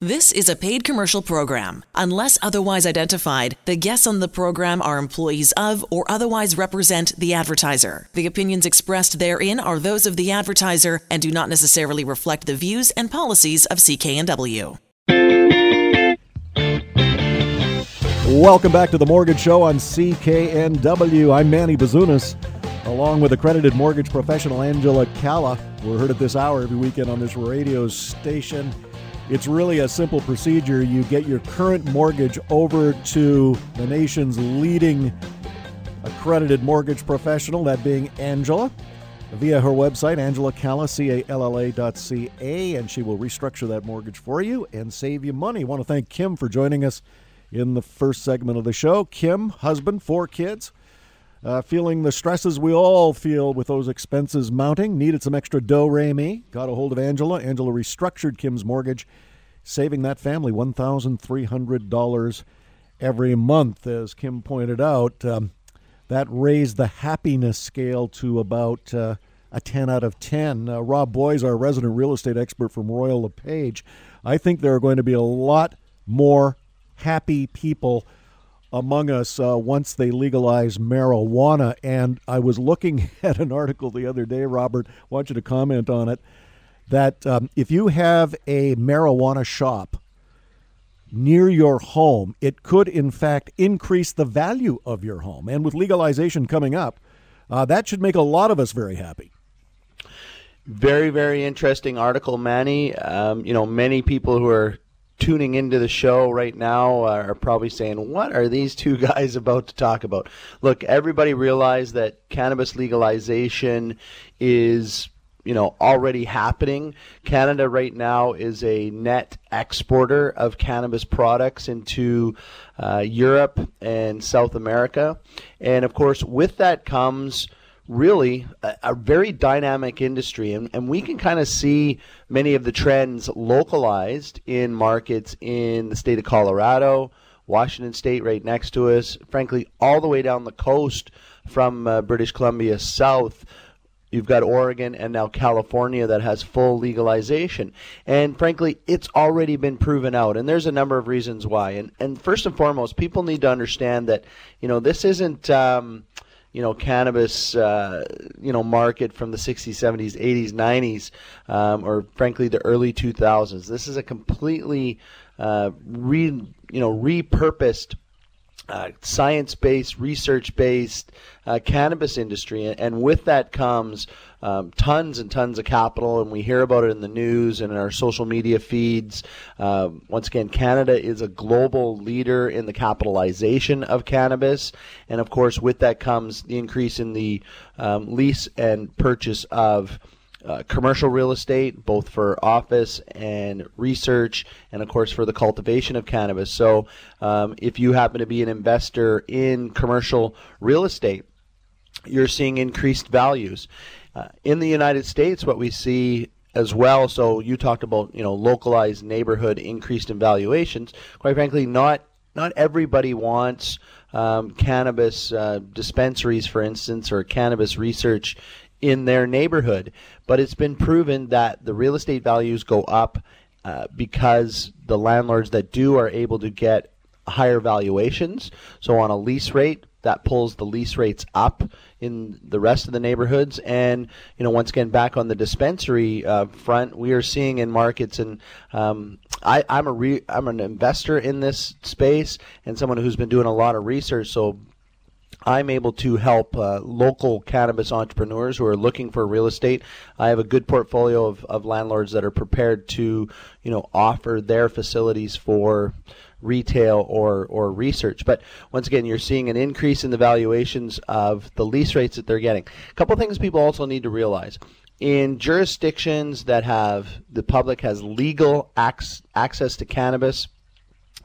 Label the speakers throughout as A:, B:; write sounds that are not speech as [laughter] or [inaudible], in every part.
A: This is a paid commercial program. Unless otherwise identified, the guests on the program are employees of or otherwise represent the advertiser. The opinions expressed therein are those of the advertiser and do not necessarily reflect the views and policies of CKNW.
B: Welcome back to the Mortgage Show on CKNW. I'm Manny Bazunas, along with accredited mortgage professional Angela Calla. We're heard at this hour every weekend on this radio station. It's really a simple procedure. You get your current mortgage over to the nation's leading accredited mortgage professional, that being Angela, via her website, Angela Calla, C-A-L-L-A dot C-A, and she will restructure that mortgage for you and save you money. I want to thank Kim for joining us in the first segment of the show. Kim, husband, four kids, uh, feeling the stresses we all feel with those expenses mounting, needed some extra dough, Ramy. Got a hold of Angela. Angela restructured Kim's mortgage, saving that family $1,300 every month. As Kim pointed out, um, that raised the happiness scale to about uh, a 10 out of 10. Uh, Rob Boies, our resident real estate expert from Royal LePage, I think there are going to be a lot more happy people among us uh, once they legalize marijuana. And I was looking [laughs] at an article the other day, Robert, I want you to comment on it, that um, if you have a marijuana shop near your home, it could in fact increase the value of your home. And with legalization coming up, uh, that should make a lot of us very happy.
C: Very, very interesting article, Manny. Um, you know, many people who are tuning into the show right now are probably saying, What are these two [laughs] guys about to talk about? Look, everybody realize that cannabis legalization is you know already happening. Canada right now is a net exporter of cannabis products into uh, Europe and South America, and of course, with that comes really a, a, very dynamic industry, and, and we can kind of see many of the trends localized in markets in the state of Colorado, Washington State, right next to us, frankly, all the way down the coast from uh, British Columbia south. You've got Oregon and now California that has full legalization. And frankly, it's already been proven out. And there's a number of reasons why. And, and first and foremost, people need to understand that, you know, this isn't. Um, you know cannabis uh, you know market from the 60s 70s 80s 90s um, or frankly the early 2000s this is a completely uh, re you know repurposed uh, science-based, research-based uh, cannabis industry, and with that comes um, tons and tons of capital, and we hear about it in the news and in our social media feeds. Uh, once again, Canada is a global leader in the capitalization of cannabis, and of course, with that comes the increase in the um, lease and purchase of uh, commercial real estate, both for office and research, and of course for the cultivation of cannabis. So, um, if you happen to be an investor in commercial real estate, you're seeing increased values. Uh, in the United States, what we see as well. So you talked about you know localized neighborhood increased in valuations. Quite frankly, not not everybody wants um, cannabis uh, dispensaries, for instance, or cannabis research in their neighborhood. But it's been proven that the real estate values go up uh, because the landlords that do are able to get higher valuations. So on a lease rate, that pulls the lease rates up in the rest of the neighborhoods. And you know, once again, back on the dispensary uh, front, we are seeing in markets, and um, I, am a I'm an investor in this space and someone who's been doing a lot of research. So I'm able to help uh, local cannabis entrepreneurs who are looking for real estate. I have a good portfolio of, of landlords that are prepared to, you know, offer their facilities for retail or, or research. But once again, you're seeing an increase in the valuations of the lease rates that they're getting. A couple things people also need to realize. In jurisdictions that have the public has legal ac- access to cannabis,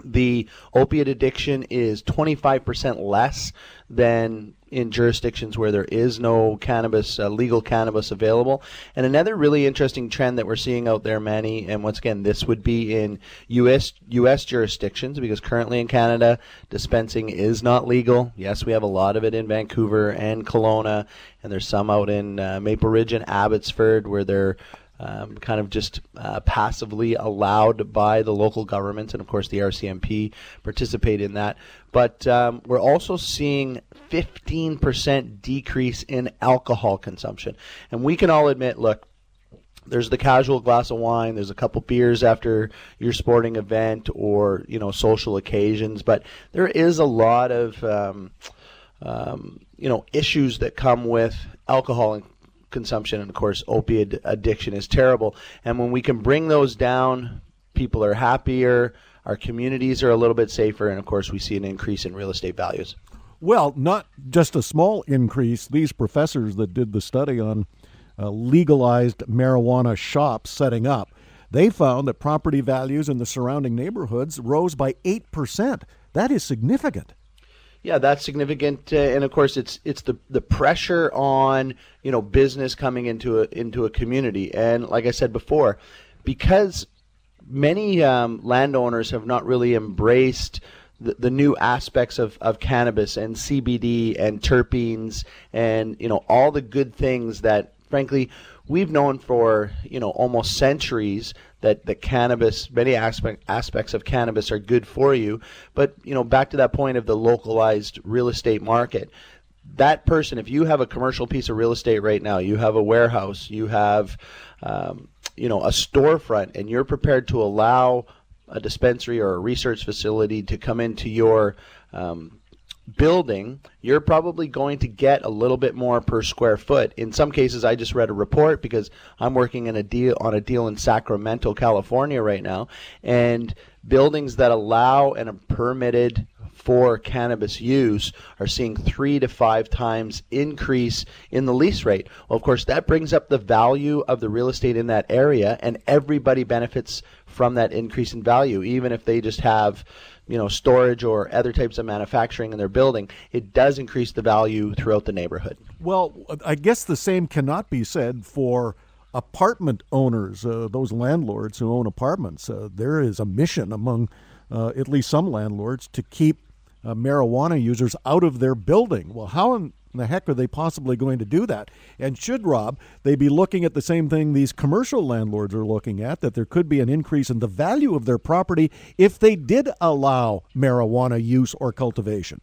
C: the opiate addiction is 25% less than in jurisdictions where there is no cannabis, uh, legal cannabis available. And another really interesting trend that we're seeing out there, Manny, and once again, this would be in U.S. U.S. jurisdictions because currently in Canada, dispensing is not legal. Yes, we have a lot of it in Vancouver and Kelowna, and there's some out in uh, Maple Ridge and Abbotsford where they're um, kind of just uh, passively allowed by the local governments, and of course the RCMP participate in that. But um, we're also seeing 15% decrease in alcohol consumption, and we can all admit, look. There's the casual glass of wine. There's a couple beers after your sporting event or you know social occasions, but there is a lot of um, um, you know issues that come with alcohol and consumption, and of course, opiate addiction is terrible. And when we can bring those down, people are happier, our communities are a little bit safer, and of course, we see an increase in real estate values.
B: Well, not just a small increase. These professors that did the study on uh, legalized marijuana shops setting up, they found that property values in the surrounding neighborhoods rose by 8%. That is significant.
C: Yeah, that's significant, uh, and of course, it's it's the the pressure on you know business coming into a into a community, and like I said before, because many um, landowners have not really embraced the, the new aspects of, of cannabis and CBD and terpenes and you know all the good things that frankly we've known for you know almost centuries that that cannabis many aspect, aspects of cannabis are good for you. But you know back to that point of the localized real estate market that person if you have a commercial piece of real estate right now you have a warehouse you have um, you know a storefront and you're prepared to allow a dispensary or a research facility to come into your um, building, you're probably going to get a little bit more per square foot. In some cases, I just read a report because I'm working in a deal on a deal in Sacramento, California right now, and buildings that allow and are permitted for cannabis use are seeing three to five times increase in the lease rate. Well, of course, that brings up the value of the real estate in that area, and everybody benefits from that increase in value, even if they just have you know storage or other types of manufacturing in their building, it does increase the value throughout the neighborhood.
B: Well, I guess the same cannot be said for apartment owners, uh, those landlords who own apartments. Uh, there is a mission among uh, at least some landlords to keep uh, marijuana users out of their building. Well, how in the heck are they possibly going to do that? And should, Rob, they be looking at the same thing these commercial landlords are looking at, that there could be an increase in the value of their property if they did allow marijuana use or cultivation?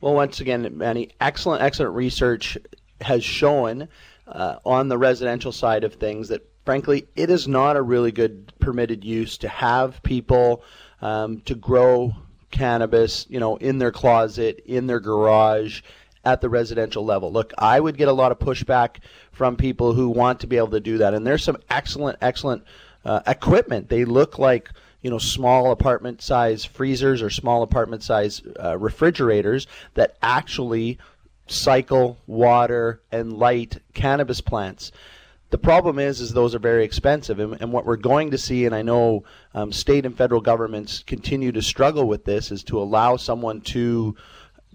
C: Well, once again, Manny, excellent, excellent research has shown uh, on the residential side of things that, frankly, it is not a really good permitted use to have people um, to grow cannabis, you know, in their closet, in their garage, at the residential level. Look, I would get a lot of pushback from people who want to be able to do that, and there's some excellent, excellent uh, equipment. They look like you know small apartment size freezers or small apartment size uh, refrigerators that actually cycle water and light cannabis plants. The problem is, is those are very expensive, and, and what we're going to see, and I know um, state and federal governments continue to struggle with this, is to allow someone to,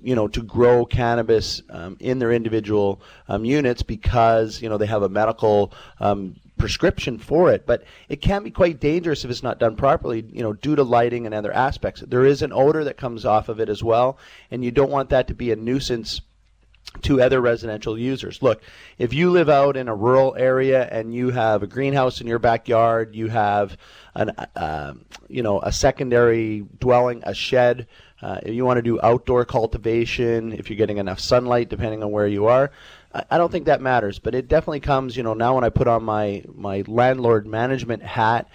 C: you know, to grow cannabis um, in their individual um, units because you know they have a medical um, prescription for it, but it can be quite dangerous if it's not done properly, you know, due to lighting and other aspects. There is an odor that comes off of it as well, and you don't want that to be a nuisance to other residential users. Look, if you live out in a rural area and you have a greenhouse in your backyard, you have an uh, you know a secondary dwelling, a shed. Uh, if you want to do outdoor cultivation, if you're getting enough sunlight, depending on where you are, I don't think that matters. But it definitely comes, you know, now when I put on my my landlord management hat,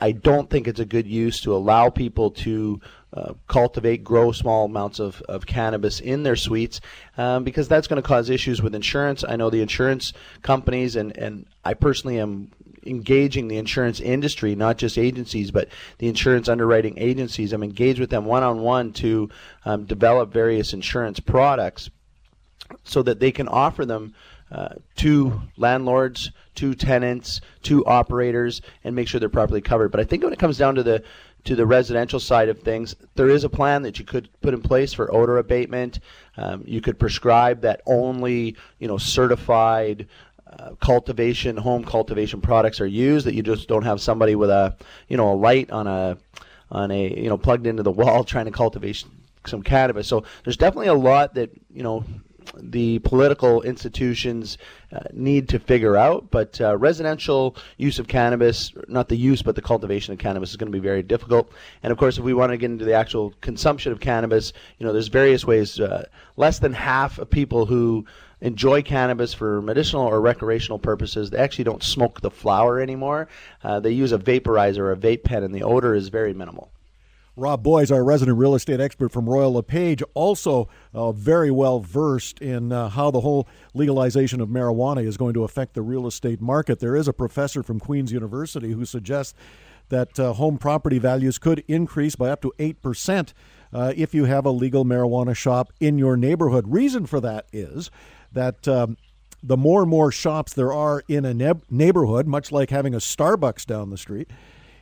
C: I don't think it's a good use to allow people to uh, cultivate, grow small amounts of, of cannabis in their suites um, because that's going to cause issues with insurance. I know the insurance companies, and, and I personally am engaging the insurance industry, not just agencies, but the insurance underwriting agencies. I'm engaged with them one on one to um, develop various insurance products so that they can offer them uh, to landlords, to tenants, to operators, and make sure they're properly covered. But I think when it comes down to the to the residential side of things, there is a plan that you could put in place for odor abatement. Um, you could prescribe that only you know certified uh, cultivation, home cultivation products are used. That you just don't have somebody with a you know a light on a on a you know plugged into the wall [laughs] trying to cultivate some cannabis. So there's definitely a lot that you know the political institutions uh, need to figure out. But uh, residential use of cannabis, not the use, but the cultivation of cannabis, is going to be very difficult. And of course, if we want to get into the actual consumption of cannabis, you know, there's various ways. Uh, less than half of people who enjoy cannabis for medicinal or recreational purposes. They actually don't smoke the flower anymore. Uh, they use a vaporizer or a vape pen, and the odor is very minimal.
B: Rob Boies, our resident real estate expert from Royal LePage, also uh, very well versed in uh, how the whole legalization of marijuana is going to affect the real estate market. There is a professor from Queen's University who suggests that uh, home property values could increase by up to 8% uh, if you have a legal marijuana shop in your neighborhood. Reason for that is that. Um, the more and more shops there are in a ne- neighborhood, much like having a Starbucks down the street,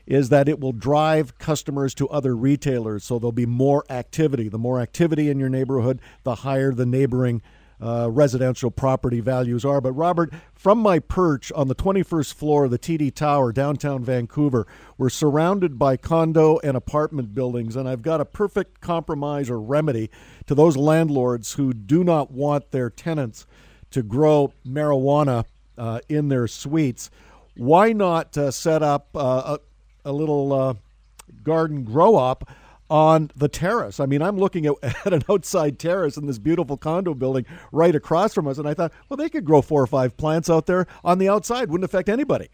B: is that it will drive customers to other retailers. So there'll be more activity. The more activity in your neighborhood, the higher the neighboring uh, residential property values are. But, Robert, from my perch on the 21st floor of the TD Tower, downtown Vancouver, we're surrounded by condo and apartment buildings, and I've got a perfect compromise or remedy to those landlords who do not want their tenants to grow marijuana uh, in their suites. Why not uh, set up uh, a little uh, garden grow up on the terrace. I mean, I'm looking at, [laughs] at, an outside terrace in this beautiful condo building right across from us, and I thought, well, they could grow four or five plants out there on the outside. Wouldn't affect anybody.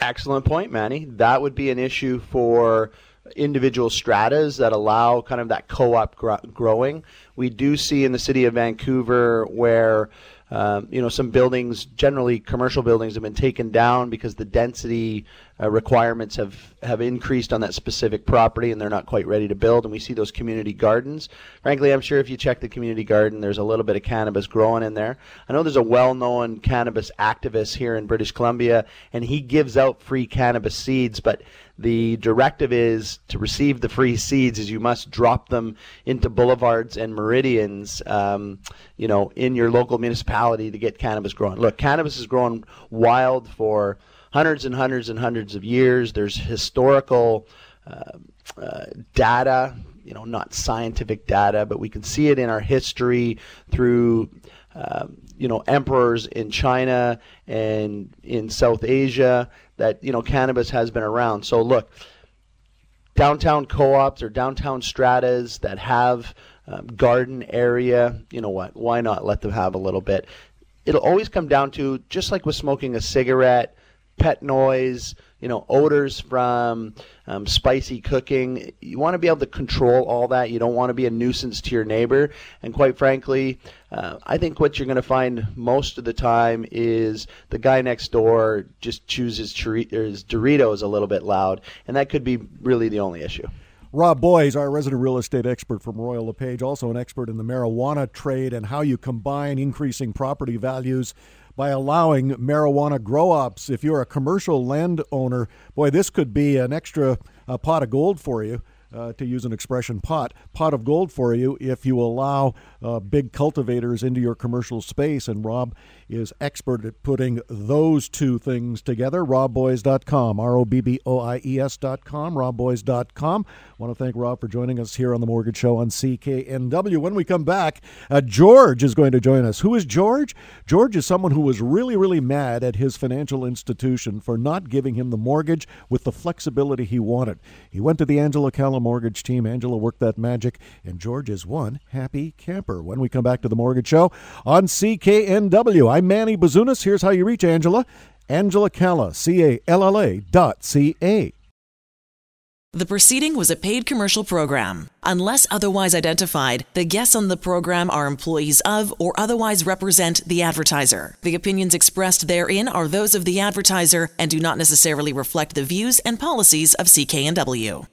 C: Excellent point, Manny. That would be an issue for individual stratas that allow kind of that co-op growing. We do see in the city of Vancouver where um, you know, some buildings, generally commercial buildings, have been taken down because the density uh, requirements have, have increased on that specific property and they're not quite ready to build. And we see those community gardens. Frankly, I'm sure if you check the community garden, there's a little bit of cannabis growing in there. I know there's a well known cannabis activist here in British Columbia, and he gives out free cannabis seeds, but the directive is to receive the free seeds is you must drop them into boulevards and meridians, um, you know, in your local municipality to get cannabis growing. Look, cannabis is grown wild for hundreds and hundreds and hundreds of years. There's historical uh, uh, data, you know, not scientific data, but we can see it in our history through. Um, you know, emperors in China and in South Asia that you know cannabis has been around. So look, downtown co-ops or downtown stratas that have um, garden area, you know what? Why not let them have a little bit? It'll always come down to just like with smoking a cigarette, pet noise, you know, odors from um, spicy cooking. You want to be able to control all that. You don't want to be a nuisance to your neighbor. And quite frankly, uh, I think what you're going to find most of the time is the guy next door just chooses his, Doritos a little bit loud, and that could be really the only issue.
B: Rob Boies, our resident real estate expert from Royal LePage, also an expert in the marijuana trade and how you combine increasing property values by allowing marijuana grow ops. If you're a commercial landowner, boy, this could be an extra uh, pot of gold for you uh, to use an expression, pot, pot of gold for you if you allow uh, big cultivators into your commercial space. And Rob is expert at putting those two things together. RobBoies.com, R O B B O I E S.com, RobBoies.com. I want to thank Rob for joining us here on The Mortgage Show on CKNW. When we come back, uh, George is going to join us. Who is George? George is someone who was really, really mad at his financial institution for not giving him the mortgage with the flexibility he wanted. He went to the Angela Calla mortgage team. Angela worked that magic, and George is one happy camper. When we come back to the Mortgage Show on CKNW, I'm Manny Bazunas. Here's how you reach Angela. Angela Calla, C A L L A dot C A.
A: The proceeding was a paid commercial program. Unless otherwise identified, the guests on the program are employees of or otherwise represent the advertiser. The opinions expressed therein are those of the advertiser and do not necessarily reflect the views and policies of CKNW.